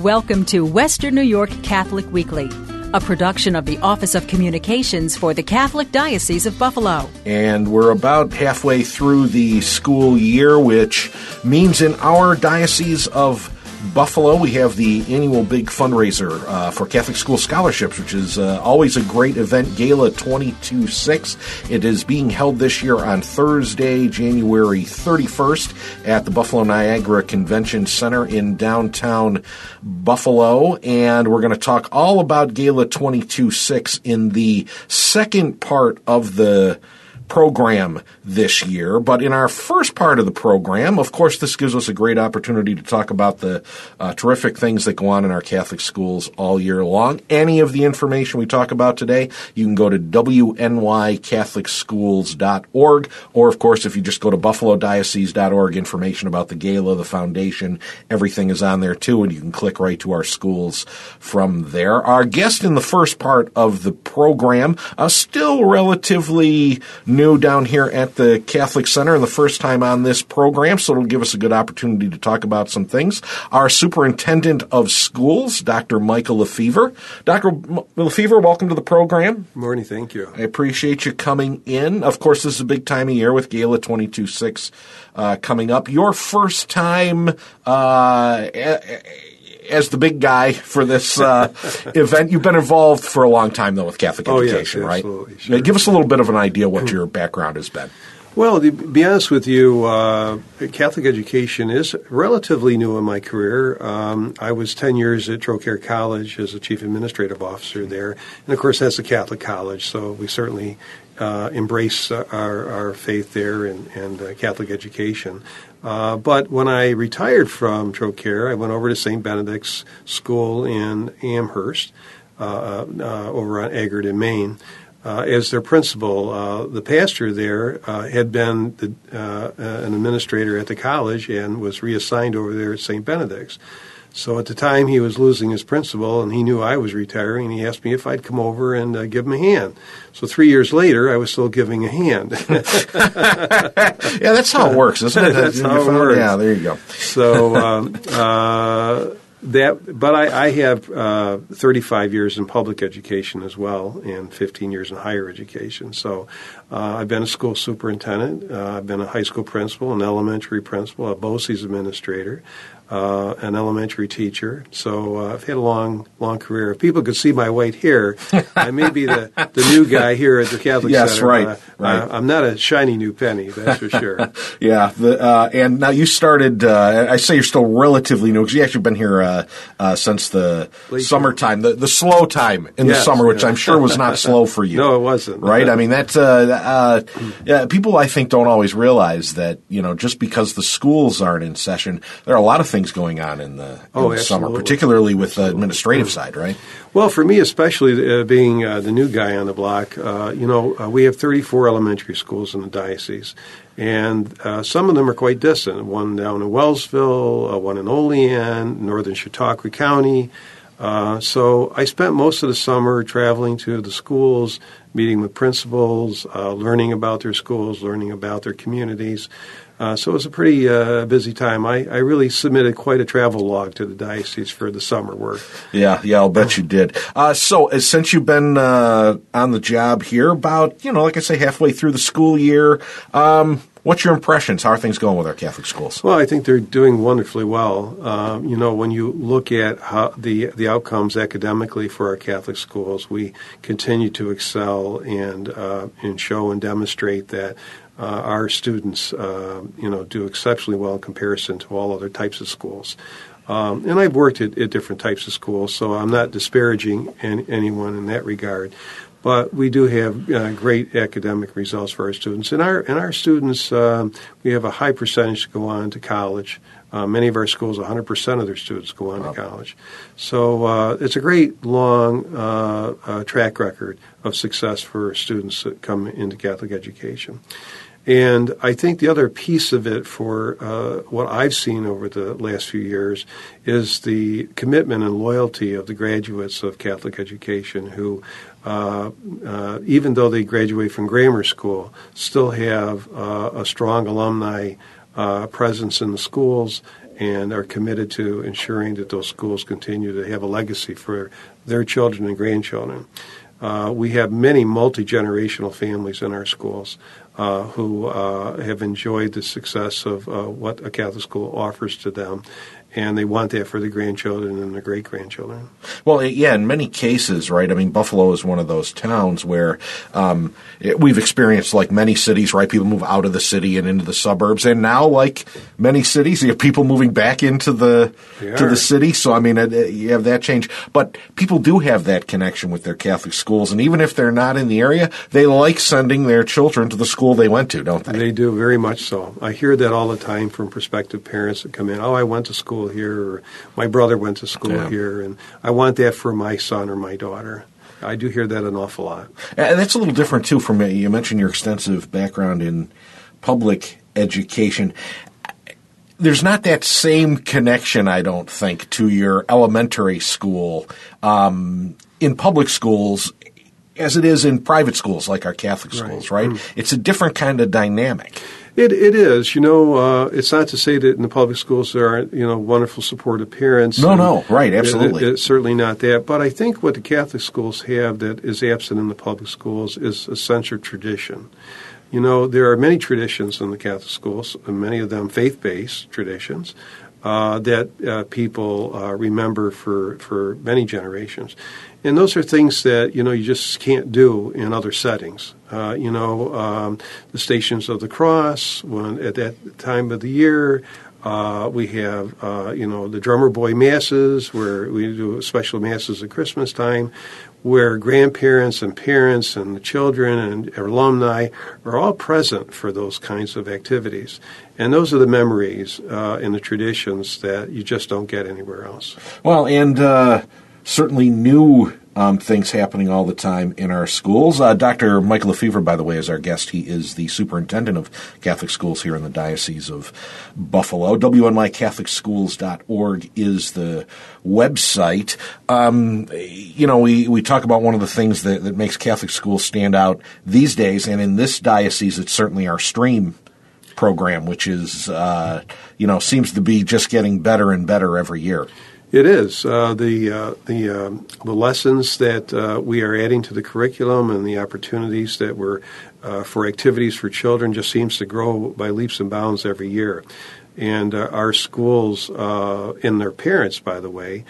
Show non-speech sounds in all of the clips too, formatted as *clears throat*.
Welcome to Western New York Catholic Weekly, a production of the Office of Communications for the Catholic Diocese of Buffalo. And we're about halfway through the school year, which means in our Diocese of Buffalo, we have the annual big fundraiser uh, for Catholic School Scholarships, which is uh, always a great event, Gala 22 6. It is being held this year on Thursday, January 31st at the Buffalo Niagara Convention Center in downtown Buffalo. And we're going to talk all about Gala 22 6 in the second part of the program this year. But in our first part of the program, of course, this gives us a great opportunity to talk about the uh, terrific things that go on in our Catholic schools all year long. Any of the information we talk about today, you can go to wnycatholicschools.org, or of course, if you just go to buffalodiocese.org, information about the gala, the foundation, everything is on there too, and you can click right to our schools from there. Our guest in the first part of the program, uh, still relatively new new down here at the Catholic Center and the first time on this program, so it'll give us a good opportunity to talk about some things. Our superintendent of schools, Dr. Michael LaFever. Dr. LaFever, welcome to the program. Morning, thank you. I appreciate you coming in. Of course, this is a big time of year with Gala 22.6 uh, coming up. Your first time uh, as the big guy for this uh, *laughs* event. You've been involved for a long time, though, with Catholic oh, education, yes, right? Sure. Give us a little bit of an idea what your background has been. Well, to be honest with you, uh, Catholic education is relatively new in my career. Um, I was 10 years at Trocaire College as a chief administrative officer there. And of course, that's a Catholic college, so we certainly uh, embrace our, our, faith there and, and uh, Catholic education. Uh, but when I retired from Trocaire, I went over to St. Benedict's School in Amherst uh, uh, over on Egerton, Main uh, as their principal. Uh, the pastor there uh, had been the, uh, an administrator at the college and was reassigned over there at St. Benedict's. So at the time he was losing his principal and he knew I was retiring and he asked me if I'd come over and uh, give him a hand. So three years later I was still giving a hand. *laughs* yeah, that's how it works, isn't it? *laughs* that's how it works. Yeah, there you go. So um, uh, that, but I, I have uh, 35 years in public education as well, and 15 years in higher education. So uh, I've been a school superintendent. Uh, I've been a high school principal, an elementary principal, a BOCES administrator uh, an elementary teacher. So uh, I've had a long, long career. If people could see my white hair, I may be the, the new guy here at the Catholic yes, Center. right, uh, right. I'm not a shiny new penny, that's for sure. *laughs* yeah, the, uh, and now you started. Uh, I say you're still relatively new because you actually been here uh, since the Late summertime, the, the slow time in yes, the summer, which yeah. I'm sure was not slow for you. *laughs* No, it wasn't. Right? I mean, that yeah, people I think don't always realize that you know just because the schools aren't in session, there are a lot of things going on in the, oh, the summer, particularly with the administrative side, right? Well, for me, especially uh, being uh, the new guy on the block, uh, you know, uh, we have 34 elementary schools in the diocese, and uh, some of them are quite distant. One down in Wellsville, uh, one in Olean, northern Chautauqua County. so I spent most of the summer traveling to the schools, meeting with principals, learning about their schools, learning about their communities. Uh, so it was a pretty uh, busy time. I, I really submitted quite a travel log to the diocese for the summer work. Yeah, yeah, I'll bet you did. Uh, so uh, since you've been uh, on the job here, about you know, like I say, halfway through the school year, um, what's your impressions? How are things going with our Catholic schools? Well, I think they're doing wonderfully well. Um, you know, when you look at how the the outcomes academically for our Catholic schools, we continue to excel and uh, and show and demonstrate that uh, our students, uh, you know, do exceptionally well in comparison to all other types of schools. Um, and I've worked at, at, different types of schools, so I'm not disparaging any, anyone in that regard. But we do have uh, great academic results for our students, and our and our students, um, we have a high percentage to go on to college. Uh, many of our schools, 100% of their students go on wow. to college. So uh, it's a great long uh, uh, track record of success for students that come into Catholic education. And I think the other piece of it for uh, what I've seen over the last few years is the commitment and loyalty of the graduates of Catholic education who, uh, uh, even though they graduate from grammar school, still have uh, a strong alumni uh, presence in the schools and are committed to ensuring that those schools continue to have a legacy for their children and grandchildren. Uh, we have many multi generational families in our schools uh, who uh, have enjoyed the success of uh, what a Catholic school offers to them and they want that for the grandchildren and the great grandchildren. Well, yeah, in many cases, right? I mean, Buffalo is one of those towns where um, it, we've experienced, like many cities, right? People move out of the city and into the suburbs, and now, like many cities, you have people moving back into the to the city. So, I mean, it, it, you have that change, but people do have that connection with their Catholic schools, and even if they're not in the area, they like sending their children to the school they went to, don't they? They do very much so. I hear that all the time from prospective parents that come in. Oh, I went to school school here, or my brother went to school yeah. here, and I want that for my son or my daughter. I do hear that an awful lot. And that's a little different too from you mentioned your extensive background in public education. There's not that same connection, I don't think, to your elementary school um, in public schools as it is in private schools like our Catholic schools, right? right? Mm. It's a different kind of dynamic. It it is. You know, uh, it's not to say that in the public schools there aren't you know wonderful supportive parents. No, no, right, absolutely. It, it, it's certainly not that. But I think what the Catholic schools have that is absent in the public schools is a sense of tradition. You know, there are many traditions in the Catholic schools, and many of them faith-based traditions. Uh, that uh, people uh, remember for, for many generations. And those are things that you know you just can't do in other settings. Uh, you know, um, the Stations of the Cross when at that time of the year. Uh, we have, uh, you know, the drummer boy masses where we do special masses at Christmas time, where grandparents and parents and the children and alumni are all present for those kinds of activities. And those are the memories uh, and the traditions that you just don't get anywhere else. Well, and uh, certainly new um, things happening all the time in our schools. Uh, Dr. Michael LaFever, by the way, is our guest. He is the superintendent of Catholic schools here in the Diocese of Buffalo. WNYCatholicschools.org is the website. Um, you know, we, we talk about one of the things that, that makes Catholic schools stand out these days, and in this diocese, it's certainly our STREAM program, which is, uh, you know, seems to be just getting better and better every year. It is uh, the uh, the um, the lessons that uh, we are adding to the curriculum and the opportunities that we're uh, for activities for children just seems to grow by leaps and bounds every year, and uh, our schools uh, and their parents, by the way.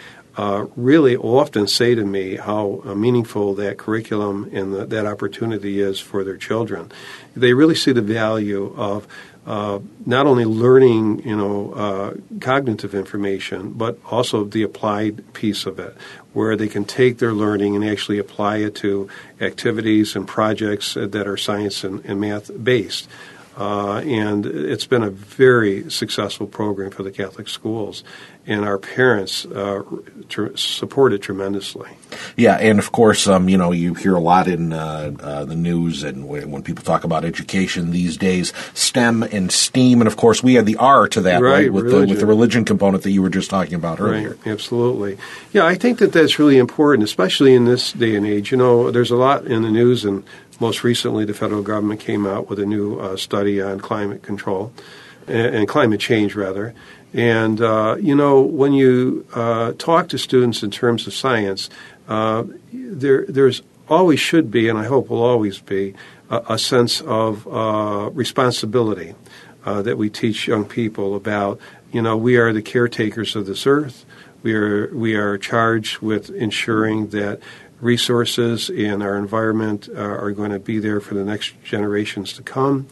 really often say to me how meaningful that curriculum and the, that opportunity is for their children. They really see the value of uh, not only learning, you know, uh, cognitive information, but also the applied piece of it, where they can take their learning and actually apply it to activities and projects that are science and, and math based. Uh, and it's been a very successful program for the Catholic schools, and our parents uh, tr- support it tremendously. Yeah, and of course, um, you know, you hear a lot in uh, uh the news and when, when, people talk about education these days, STEM and STEAM, and of course, we add the R to that, right, right with, the, with the religion component that you were just talking about earlier. Right, absolutely. Yeah, I think that that's really important, especially in this day and age. You know, there's a lot in the news and most recently, the federal government came out with a new uh, study on climate control and, and climate change, rather. And, uh, you know, when you uh, talk to students in terms of science, uh, there, there's always should be, and I hope will always be, a, a sense of uh, responsibility uh, that we teach young people about. You know, we are the caretakers of this earth. We are we are charged with ensuring that resources in our environment uh, are going to be there for the next generations to come.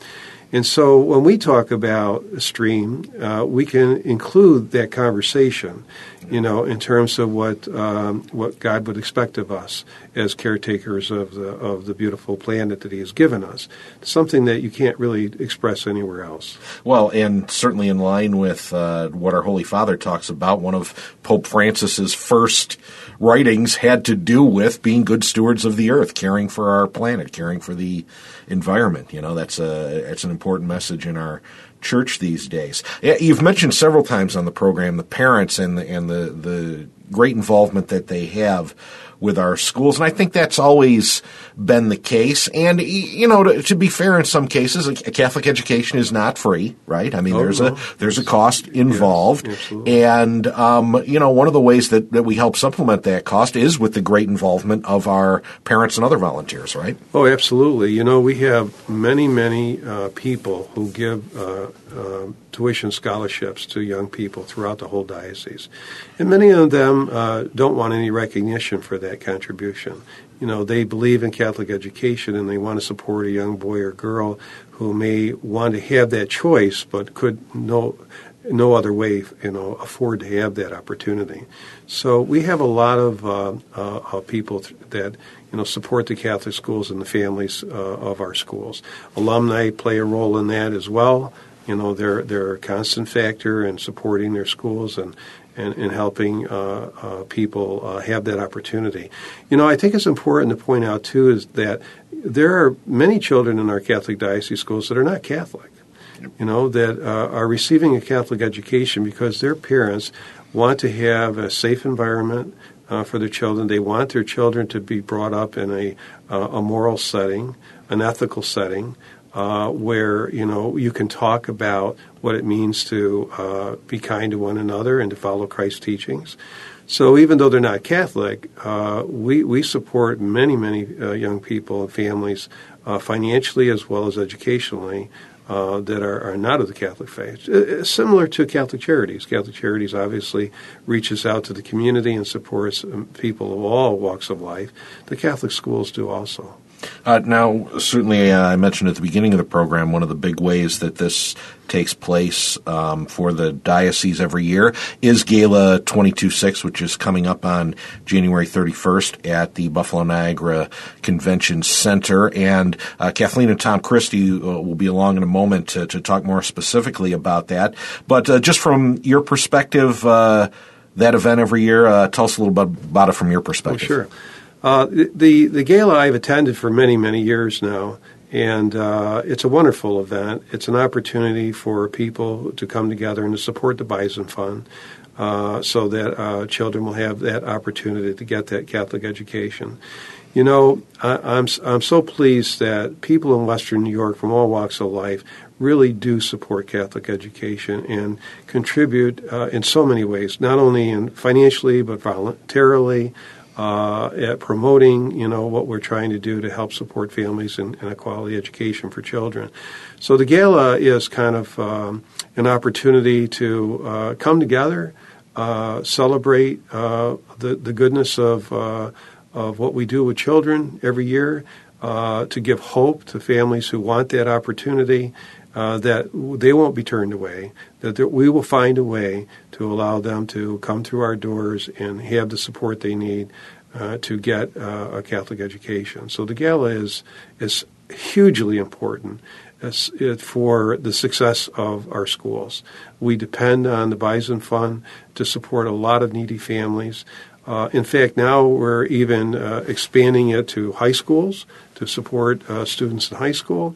And so when we talk about a STREAM, uh, we can include that conversation, you know, in terms of what um, what God would expect of us as caretakers of the of the beautiful planet that He has given us. Something that you can't really express anywhere else. Well, and certainly in line with uh, what our Holy Father talks about, one of Pope Francis's first writings had to do with being good stewards of the earth, caring for our planet, caring for the environment. You know, that's a it's an important message in our church these days. You've mentioned several times on the program the parents and the and the the great involvement that they have with our schools. And I think that's always been the case. And, you know, to, to be fair, in some cases, a, Catholic education is not free, right? I mean, oh, there's no. a there's a cost involved. Yes, and, um, you know, one of the ways that, that we help supplement that cost is with the great involvement of our parents and other volunteers, right? Oh, absolutely. You know, we have many, many uh, people who give uh, uh, tuition scholarships to young people throughout the whole diocese. And many of them uh, don't want any recognition for that contribution. You know, they believe in Catholic education and they want to support a young boy or girl who may want to have that choice but could no no other way, you know, afford to have that opportunity. So we have a lot of uh, uh, people that you know support the Catholic schools and the families uh, of our schools. Alumni play a role in that as well. You know, they're they're a constant factor in supporting their schools and and, and helping uh, uh, people uh, have that opportunity. You know, I think it's important to point out too is that there are many children in our Catholic diocese schools that are not Catholic. You know, that uh, are receiving a Catholic education because their parents want to have a safe environment uh, for their children. They want their children to be brought up in a, uh, a moral setting, an ethical setting, uh, where you know you can talk about what it means to uh, be kind to one another and to follow Christ's teachings. So even though they're not Catholic, uh, we we support many many uh, young people and families uh, financially as well as educationally. Uh, that are, are, not of the Catholic faith. similar to Catholic Charities. Catholic Charities obviously reaches out to the community and supports um, people of all walks of life. The Catholic schools do also. Uh, now, certainly, uh, I mentioned at the beginning of the program one of the big ways that this takes place um, for the diocese every year is Gala 22.6, which is coming up on January 31st at the Buffalo Niagara Convention Center. And uh, Kathleen and Tom Christie uh, will be along in a moment to, to, talk more specifically about that. But uh, just from your perspective, uh, that event every year, tell us a little bit about it from your perspective. Oh, sure. Uh, the the gala I've attended for many many years now, and uh, it's a wonderful event. It's an opportunity for people to come together and to support the Bison Fund, uh, so that uh, children will have that opportunity to get that Catholic education. You know, I, I'm I'm so pleased that people in Western New York from all walks of life really do support Catholic education and contribute uh, in so many ways, not only in financially but voluntarily uh, at promoting, you know, what we're trying to do to help support families and, and a quality education for children. So the gala is kind of um, an opportunity to uh, come together, uh, celebrate uh, the the goodness of uh, of what we do with children every year, uh, to give hope to families who want that opportunity. That they won't be turned away, that we will find a way to allow them to come through our doors and have the support they need uh, to get uh, a Catholic education. So the gala is is hugely important for the success of our schools. We depend on the Bison Fund to support a lot of needy families. Uh, in fact, now we're even uh, expanding it to high schools to support uh, students in high school,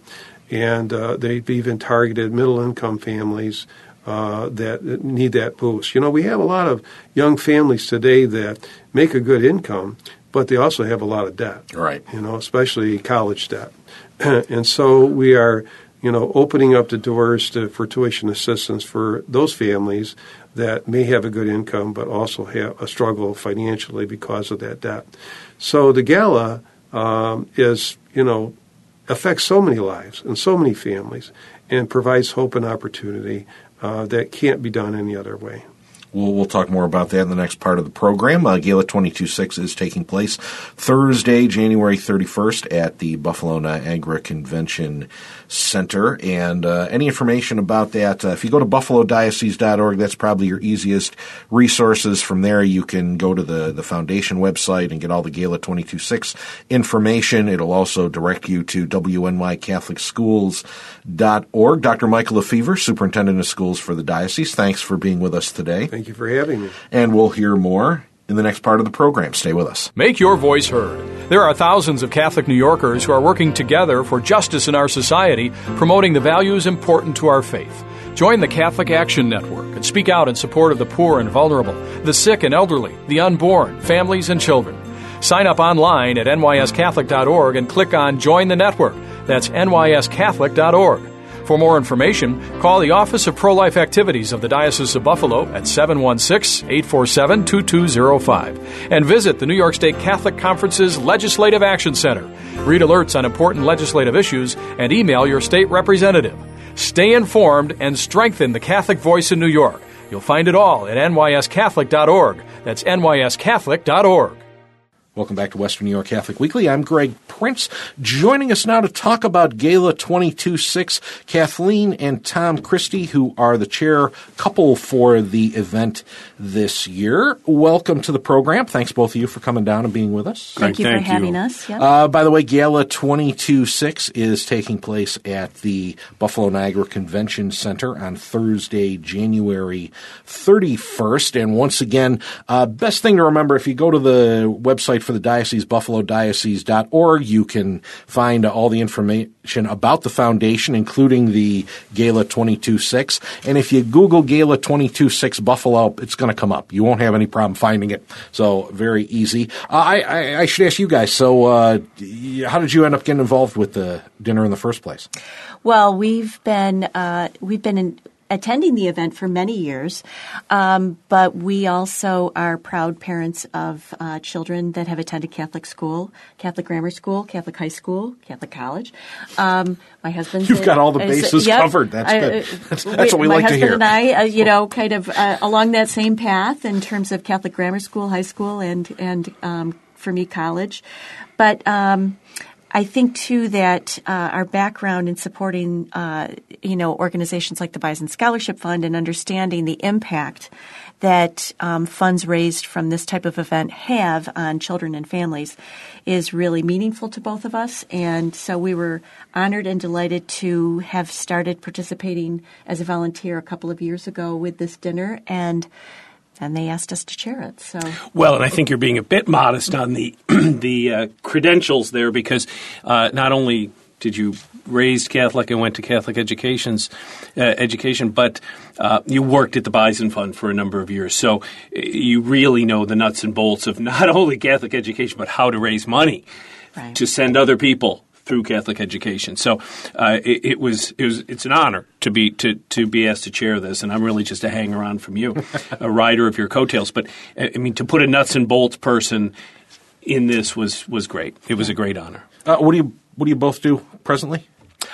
and uh, they've even targeted middle income families uh, that need that boost. You know, we have a lot of young families today that make a good income, but they also have a lot of debt. Right. You know, especially college debt. *clears throat* and so we are, you know, opening up the doors to, for tuition assistance for those families that may have a good income but also have a struggle financially because of that debt. So the gala um, is, you know, affects so many lives and so many families and provides hope and opportunity uh, that can't be done any other way. We'll, we'll talk more about that in the next part of the program. Uh, Gala 22.6 is taking place Thursday, January 31st at the Buffalo Niagara Convention Center. And uh, any information about that, uh, if you go to buffalodiocese.org, that's probably your easiest resources. From there, you can go to the, the foundation website and get all the Gala 22.6 information. It'll also direct you to WNYCatholicSchools.org. Dr. Michael LaFever, Superintendent of Schools for the Diocese, thanks for being with us today. Thank you for having me. And we'll hear more in the next part of the program. Stay with us. Make your voice heard. There are thousands of Catholic New Yorkers who are working together for justice in our society, promoting the values important to our faith. Join the Catholic Action Network and speak out in support of the poor and vulnerable, the sick and elderly, the unborn, families, and children. Sign up online at nyscatholic.org and click on Join the Network. That's nyscatholic.org. For more information, call the Office of Pro Life Activities of the Diocese of Buffalo at 716 847 2205 and visit the New York State Catholic Conference's Legislative Action Center. Read alerts on important legislative issues and email your state representative. Stay informed and strengthen the Catholic voice in New York. You'll find it all at nyscatholic.org. That's nyscatholic.org. Welcome back to Western New York Catholic Weekly. I'm Greg Prince. Joining us now to talk about Gala 22-6, Kathleen and Tom Christie, who are the chair couple for the event this year. Welcome to the program. Thanks both of you for coming down and being with us. Thank you Thank for having you. us. Yep. Uh, by the way, Gala 22-6 is taking place at the Buffalo Niagara Convention Center on Thursday, January 31st. And once again, uh, best thing to remember, if you go to the website for the diocese, buffalodiocese.org, you can find all the information about the foundation, including the Gala 22-6. And if you Google Gala 22-6 Buffalo, it's going to come up. You won't have any problem finding it. So very easy. Uh, I, I, I should ask you guys, so uh, how did you end up getting involved with the dinner in the first place? Well, we've been uh, we've been in, attending the event for many years, um, but we also are proud parents of uh, children that have attended Catholic school, Catholic grammar school, Catholic high school, Catholic college. Um, my husband. You've got all the bases covered. That's good. *laughs* That's- that's what we like to hear. My husband and I, uh, you know, kind of uh, along that same path in terms of Catholic grammar school, high school, and and um, for me, college. But um, I think too that uh, our background in supporting, uh, you know, organizations like the Bison Scholarship Fund and understanding the impact that um, funds raised from this type of event have on children and families is really meaningful to both of us. And so we were honored and delighted to have started participating as a volunteer a couple of years ago with this dinner and. And they asked us to chair it. So Well, and I think you're being a bit modest on the *clears throat* the uh, credentials there because uh, not only did you raised Catholic and went to Catholic educations uh, education, but uh, you worked at the Bison Fund for a number of years, so uh, you really know the nuts and bolts of *laughs* not only Catholic education but how to raise money Right. to send other people through Catholic education. So uh, it, it was it was it's an honor to be to to be asked to chair this, and I'm really just a hanger on from you, a *laughs* rider of your coattails. But uh, I mean, to put a nuts and bolts person in this was was great. It was a great honor. Uh, what do you What do you both do presently?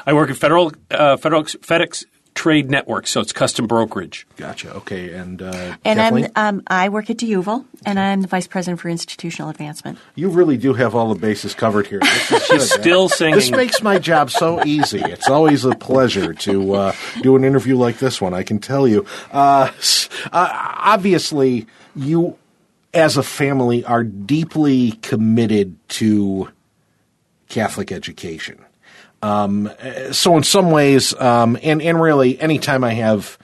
I work at Federal uh, FedEx, FedEx Trade Network, so it's custom brokerage. Gotcha. Okay, and uh, And Kathleen? I'm, um, I work at D'Youville, and I'm the vice president for institutional advancement. you really do have all the bases covered here. This is *laughs* good. Still singing. This makes my job so easy. It's always a pleasure to uh, do an interview like this one. I can tell you. Uh, uh, obviously, you, as a family, are deeply committed to Catholic education. Um, so, in some ways, um, and and really, anytime I have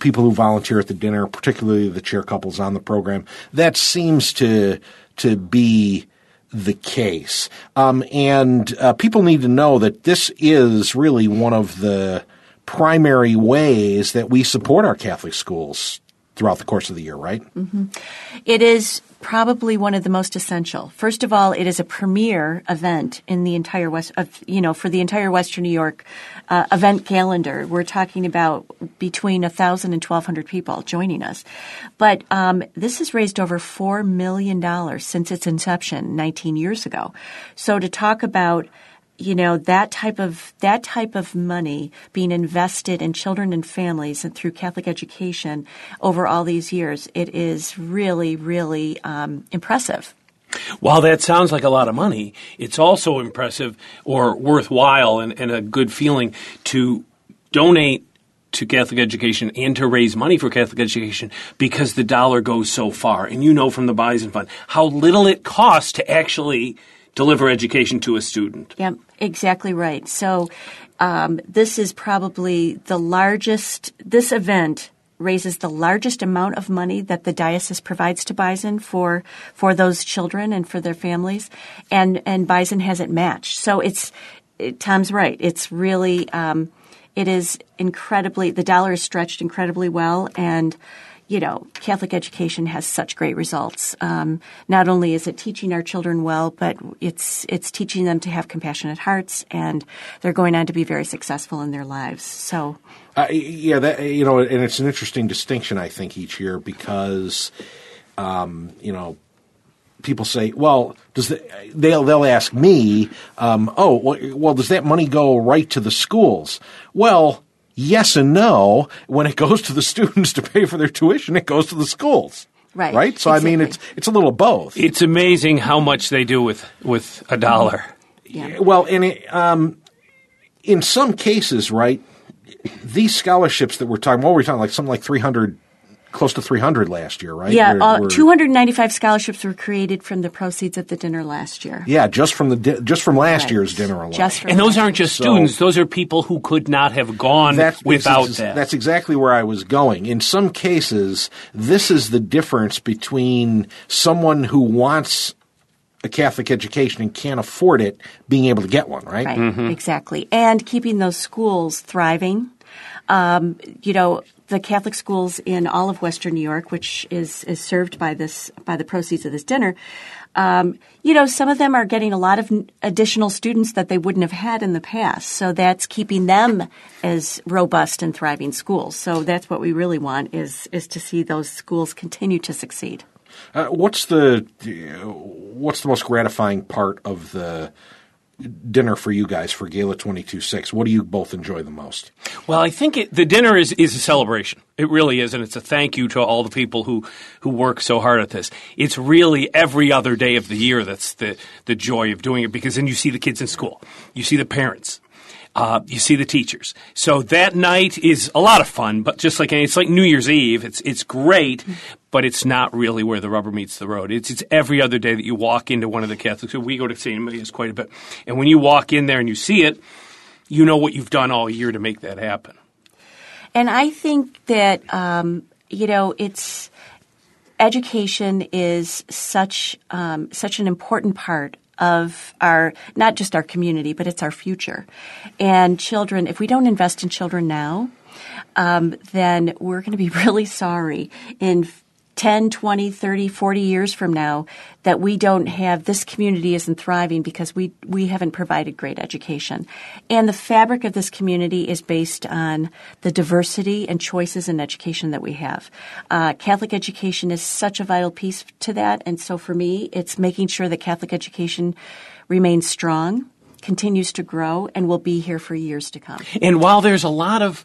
people who volunteer at the dinner, particularly the chair couples on the program, that seems to to be the case. Um, and uh, people need to know that this is really one of the primary ways that we support our Catholic schools throughout the course of the year, right? It is probably one of the most essential. First of all, it is a premier event in the entire West of you know for the entire Western New York uh, event calendar. We're talking about between a thousand and twelve hundred people joining us, but um, this has raised over four million dollars since its inception 19 years ago. So to talk about you know that type of that type of money being invested in children and families and through Catholic education over all these years, it is really, really um, impressive. While that sounds like a lot of money, it's also impressive or worthwhile and, and a good feeling to donate to Catholic education and to raise money for Catholic education because the dollar goes so far. And you know from the Bison Fund how little it costs to actually deliver education to a student. Yep, exactly right. So um, this is probably the largest. This event raises the largest amount of money that the diocese provides to Bison for for those children and for their families, and and Bison hasn't matched. So it's it, Tom's right. It's really. Um, it is incredibly the dollar is stretched incredibly well and you know, Catholic education has such great results. Um, not only is it teaching our children well, but it's it's teaching them to have compassionate hearts, and they're going on to be very successful in their lives. So, uh, yeah, that you know, and it's an interesting distinction I think each year because, um, you know, people say, well, does the, they'll they'll ask me, um, oh, well, well, does that money go right to the schools? Well yes and no. When it goes to the *laughs* students to pay for their tuition, it goes to the schools. Right. Right. So exactly. I mean, it's it's a little both. It's amazing how much they do with with a dollar. Yeah. Well, in it, um, in some cases, right, these scholarships that we're talking, what were we talking like something like three hundred close to 300 last year, right? Yeah, We're- uh, we're- 295 scholarships were created from the proceeds of the dinner last year. Yeah, just from the di- just from last Right. year's dinner alone. Just from And those aren't just So- students; those are people who could not have gone That's without that's, that. That's exactly where I was going. In some cases, this is the difference between someone who wants a Catholic education and can't afford it being able to get one, right? Right, exactly. And keeping those schools thriving. Um, you know, the Catholic schools in all of Western New York, which is, is served by this by the proceeds of this dinner, um, you know, some of them are getting a lot of additional students that they wouldn't have had in the past. So that's keeping them as robust and thriving schools. So that's what we really want is is to see those schools continue to succeed. Uh, what's the what's the most gratifying part of the dinner for you guys for Gala twenty two six? What do you both enjoy the most? Well, I think it, the dinner is, is a celebration. It really is, and it's a thank you to all the people who, who work so hard at this. It's really every other day of the year that's the, the joy of doing it because then you see the kids in school, you see the parents. Uh, you see the teachers. So that night is a lot of fun, but just like it's like New Year's Eve. It's it's great, but it's not really where the rubber meets the road. It's it's every other day that you walk into one of the Catholics. We go to St. Amelia's quite a bit, and when you walk in there and you see it, you know what you've done all year to make that happen. And I think that um, you know it's education is such um, such an important part of our not just our community, but it's our future. And children, if we don't invest in children now, um, then we're going to be *laughs* really sorry in 10, 20, 30, 40 years from now that we don't have this community isn't thriving because we we haven't provided great education. And the fabric of this community is based on the diversity and choices in education that we have. Uh, Catholic education is such a vital piece to that, and so for me, it's making sure that Catholic education remains strong, continues to grow, and will be here for years to come. And while there's a lot of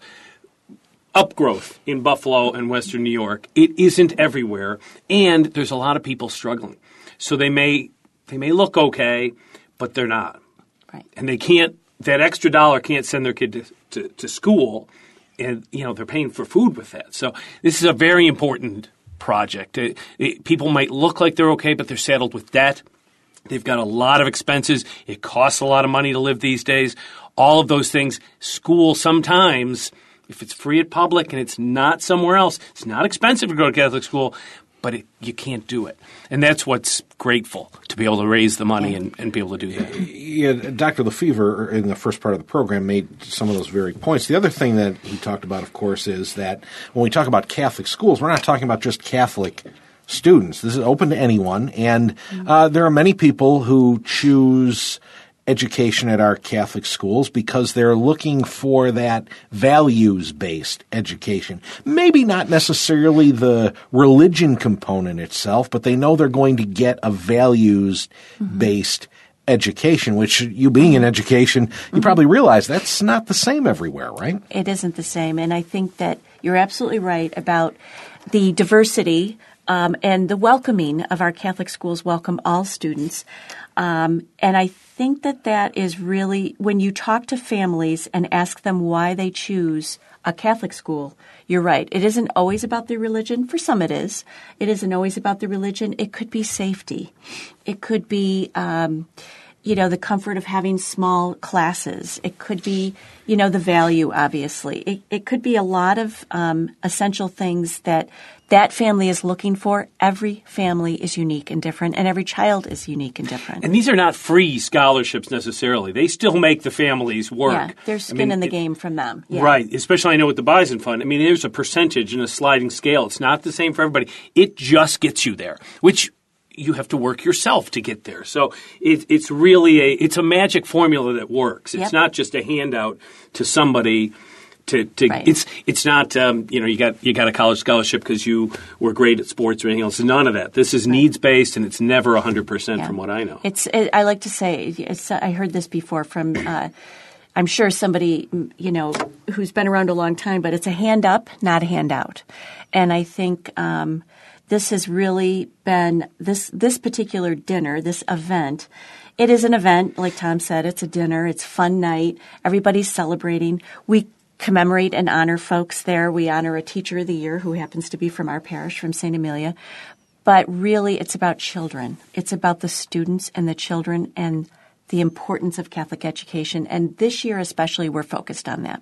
upgrowth in Buffalo and Western New York, it isn't everywhere, and there's a lot of people struggling. So they may they may look okay, but they're not, Right. and they can't. That extra dollar can't send their kid to, to, to school, and you know they're paying for food with that. So this is a very important project. It- it- people might look like they're okay, but they're saddled with debt. They've got a lot of expenses. It costs a lot of money to live these days. All of those things. School sometimes, if it's free at public and it's not somewhere else, it's not expensive to go to Catholic school, but it, you can't do it. And that's what's grateful to be able to raise the money and, and be able to do that. Yeah, Dr. LaFever in the first part of the program made some of those very points. The other thing that he talked about, of course, is that when we talk about Catholic schools, we're not talking about just Catholic students. This is open to anyone, and uh, there are many people who choose education at our Catholic schools because they're looking for that values based education. Maybe not necessarily the religion component itself, but they know they're going to get a values based education, which you being in education, you probably realize that's not the same everywhere, right? it isn't the same. And I think that you're absolutely right about the diversity um, and the welcoming of our Catholic schools welcome all students. Um, and I think that that is really when you talk to families and ask them why they choose a Catholic school. You're right. It isn't always about the religion. For some, it is. It isn't always about the religion. It could be safety. It could be um, you know, the comfort of having small classes. It could be, you know, the value, obviously. It, it could be a lot of um, essential things that that family is looking for. Every family is unique and different, and every child is unique and different. And these are not free scholarships necessarily. They still make the families work. Yeah, there's skin I mean, in the it- game from them. Yeah. Right, especially I know with the Bison Fund. I mean, there's a percentage and a sliding scale. It's not the same for everybody. It just gets you there, which you have to work yourself to get there. So it, it's really a it's a magic formula that works. It's Yep. not just a handout to somebody. To, to Right. it's it's not um, you know you got you got a college scholarship because you were great at sports or anything else. None of that. This is needs based and it's never hundred percent from what I know. It's. It, I like to say. It's, I heard this before from. Uh, I'm sure somebody you know who's been around a long time, but it's a hand up, not a handout. And I think um, this has really been this this particular dinner, this event. It is an event, like Tom said. It's a dinner. It's fun night. Everybody's celebrating. We commemorate and honor folks there. We honor a teacher of the year who happens to be from our parish, from St. Amelia. But really, it's about children. It's about the students and the children and the importance of Catholic education. And this year, especially, we're focused on that.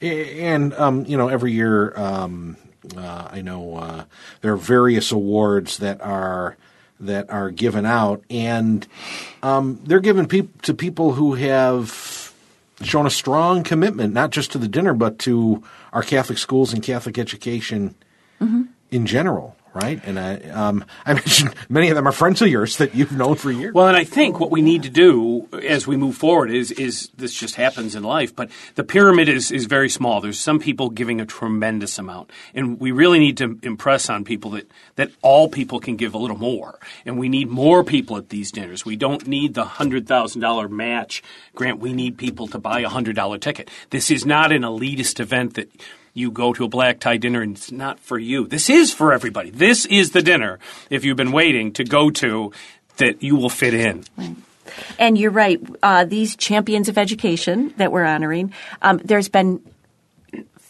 And um, you know, every year, um, uh, I know uh, there are various awards that are that are given out, and um, they're given peop- to people who have shown a strong commitment, not just to the dinner, but to our Catholic schools and Catholic education mm-hmm. in general. Right, and I, um, *laughs* I mentioned many of them are friends of yours that you've known for years. Well, and I think what we need to do as we move forward is is this just happens in life, but the pyramid is is very small. There's some people giving a tremendous amount, and we really need to impress on people that that all people can give a little more, and we need more people at these dinners. We don't need the hundred thousand dollar match grant. We need people to buy a hundred dollar ticket. This is not an elitist event that you go to a black tie dinner and it's not for you. This is for everybody. This is the dinner, if you've been waiting to go to, that you will fit in. And you're right. Uh, these champions of education that we're honoring, um, there's been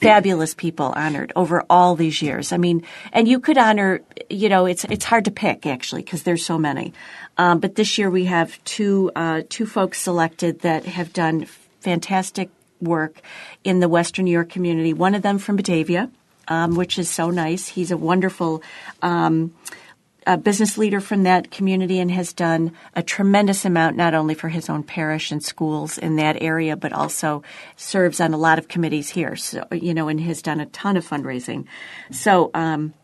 fabulous people honored over all these years. I mean, and you could honor, you know, it's it's hard to pick actually because there's so many. Um, but this year we have two uh, two folks selected that have done fantastic work in the Western New York community. One of them from Batavia, um, which is so nice. He's a wonderful. Um, a business leader from that community and has done a tremendous amount not only for his own parish and schools in that area but also serves on a lot of committees here so you know and has done a ton of fundraising so um,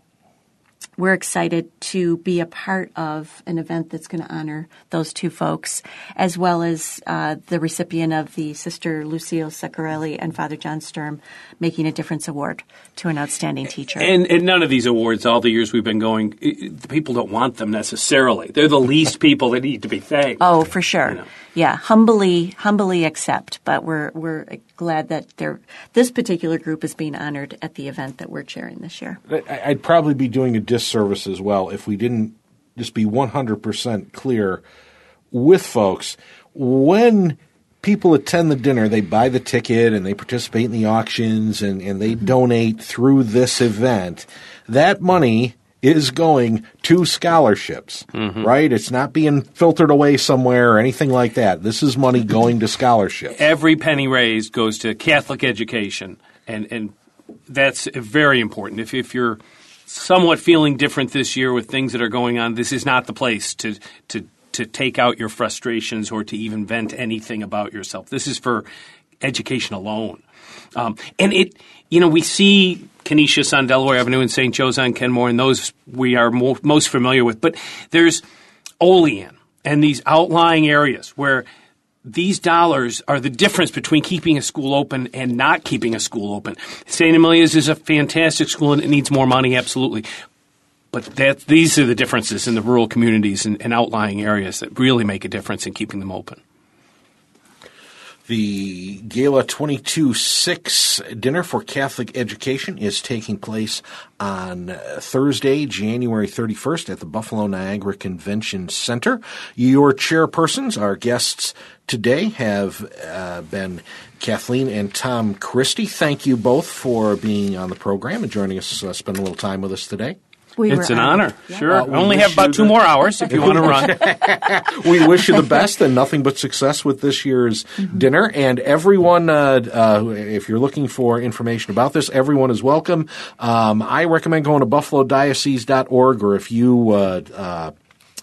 we're excited to be a part of an event that's going to honor those two folks, as well as uh, the recipient of the Sister Lucia Ceccarelli and Father John Sturm Making a Difference Award to an outstanding teacher. And, and none of these awards, all the years we've been going, i- i- the people don't want them necessarily. They're the least *laughs* people that need to be thanked. Oh, for sure. You know. Yeah, humbly, humbly accept. But we're we're glad that they're, this particular group is being honored at the event that we're chairing this year. I- I'd probably be doing a disservice as well if we didn't just be 100% clear with folks. When people attend the dinner, they buy the ticket and they participate in the auctions and, and they donate through this event. That money is going to scholarships, mm-hmm. right? It's not being filtered away somewhere or anything like that. This is money going to scholarships. Every penny raised goes to Catholic education, and, and that's very important. If, if you're somewhat feeling different this year with things that are going on, this is not the place to, to, to take out your frustrations or to even vent anything about yourself. This is for education alone. Um, and it, you know, we see Canisius on Delaware Avenue and St. Joe's on Kenmore, and those we are mo- most familiar with. But there's Olean and these outlying areas where these dollars are the difference between keeping a school open and not keeping a school open. St. Amelia's is a fantastic school and it needs more money, absolutely. But that, these are the differences in the rural communities and, and outlying areas that really make a difference in keeping them open. The Gala 22 6 Dinner for Catholic Education is taking place on Thursday, January 31st at the Buffalo Niagara Convention Center. Your chairpersons, our guests today, have uh, been Kathleen and Tom Christie. Thank you both for being on the program and joining us, uh, spend a little time with us today. We It's were an honored. honor. Yeah. Sure. Uh, we only have about two the- more hours if you want to run. *laughs* we wish you the best and nothing but success with this year's dinner. And everyone, uh, uh, if you're looking for information about this, everyone is welcome. Um, I recommend going to buffalodiocese.org or if you uh, uh,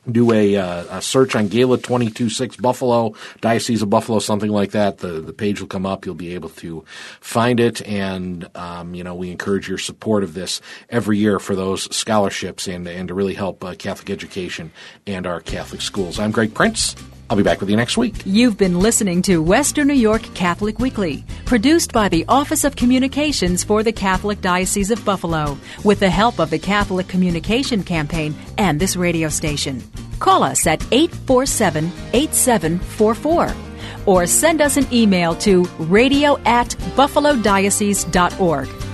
do a, uh, a search on Gala 226 Buffalo, Diocese of Buffalo, something like that. The, the page will come up. You'll be able to find it. And, um, you know, we encourage your support of this every year for those scholarships and, and to really help uh, Catholic education and our Catholic schools. I'm Greg Prince. I'll be back with you next week. You've been listening to Western New York Catholic Weekly, produced by the Office of Communications for the Catholic Diocese of Buffalo, with the help of the Catholic Communication Campaign and this radio station. Call us at 847 8744 or send us an email to radio at buffalodiocese.org.